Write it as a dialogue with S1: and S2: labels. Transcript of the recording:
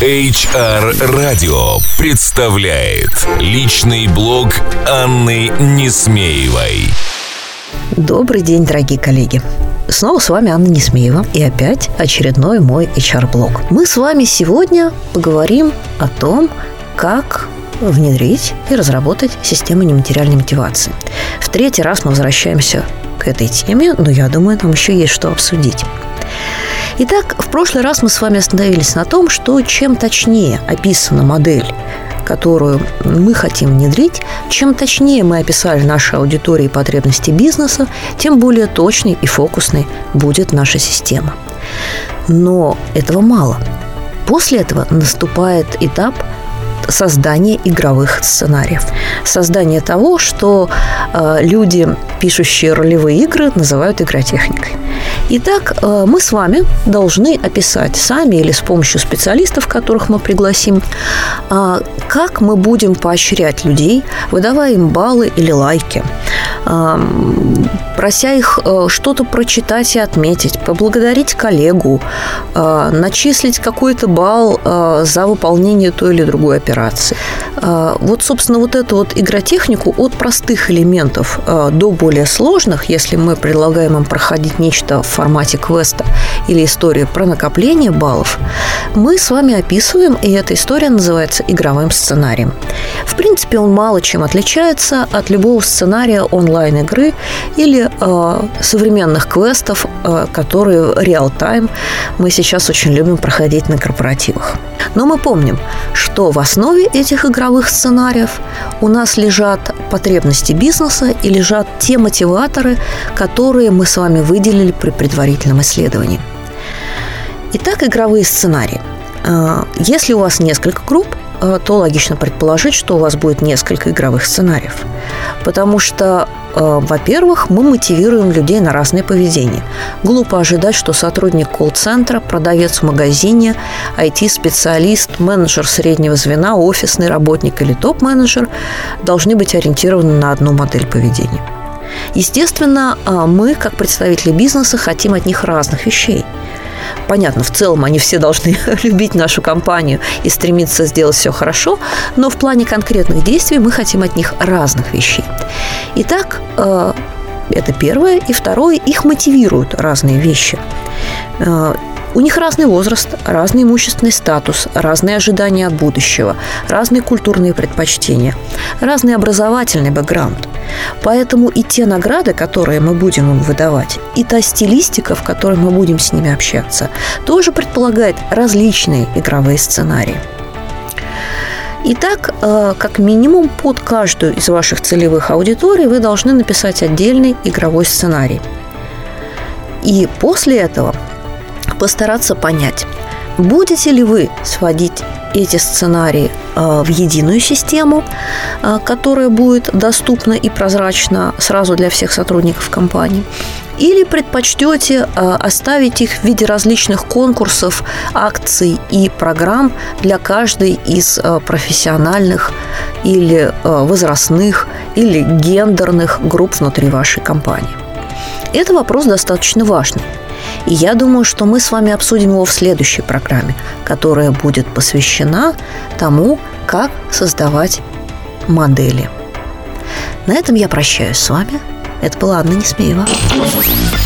S1: HR Radio представляет личный блог Анны Несмеевой.
S2: Добрый день, дорогие коллеги. Снова с вами Анна Несмеева и опять очередной мой HR-блог. Мы с вами сегодня поговорим о том, как внедрить и разработать систему нематериальной мотивации. В третий раз мы возвращаемся к этой теме, но я думаю, нам еще есть что обсудить. Итак, в прошлый раз мы с вами остановились на том, что чем точнее описана модель которую мы хотим внедрить, чем точнее мы описали наши аудитории потребности бизнеса, тем более точной и фокусной будет наша система. Но этого мало. После этого наступает этап создания игровых сценариев. Создание того, что э, люди, пишущие ролевые игры, называют игротехникой. Итак, э, мы с вами должны описать сами или с помощью специалистов, которых мы пригласим, а, как мы будем поощрять людей, выдавая им баллы или лайки, прося их э, что-то прочитать и отметить, поблагодарить коллегу, э, начислить какой-то балл за выполнение той или другой операции. Вот, собственно, вот эту вот игротехнику от простых элементов до более сложных, если мы предлагаем им проходить нечто в формате квеста или истории про накопление баллов, мы с вами описываем, и эта история называется игровым сценарием. В принципе, он мало чем отличается от любого сценария онлайн-игры или э, современных квестов, э, которые реал-тайм мы сейчас очень любим проходить на корпоративах. Но мы помним, что в основе этих игровых сценариев у нас лежат потребности бизнеса и лежат те мотиваторы, которые мы с вами выделили при предварительном исследовании. Итак, игровые сценарии. А, если у вас несколько групп, то логично предположить, что у вас будет несколько игровых сценариев. Потому что а, во-первых, мы мотивируем людей на разное поведение. Глупо ожидать, что сотрудник колл-центра, продавец в магазине, IT-специалист, менеджер среднего звена, офисный работник или топ-менеджер должны быть ориентированы на одну модель поведения. Естественно, мы, как представители бизнеса, хотим от них разных вещей – Понятно, в целом они все должны любить нашу компанию и стремиться сделать все хорошо, но в плане конкретных действий мы хотим от них разных вещей. Итак, э, это первое. И второе, их мотивируют разные вещи. У них разный возраст, разный имущественный статус, разные ожидания от будущего, разные культурные предпочтения, разный образовательный бэкграунд. Поэтому и те награды, которые мы будем им выдавать, и та стилистика, в которой мы будем с ними общаться, тоже предполагает различные игровые сценарии. Итак, э, как минимум под каждую из ваших целевых аудиторий вы должны написать отдельный игровой сценарий. И после этого постараться понять, будете ли вы сводить эти сценарии э, в единую систему, э, которая будет доступна и прозрачна сразу для всех сотрудников компании, или предпочтете э, оставить их в виде различных конкурсов, акций и программ для каждой из профессиональных или возрастных или гендерных групп внутри вашей компании. Это вопрос достаточно важный. И я думаю, что мы с вами обсудим его в следующей программе, которая будет посвящена тому, как создавать модели. На этом я прощаюсь с вами. Это была Анна Несмеева.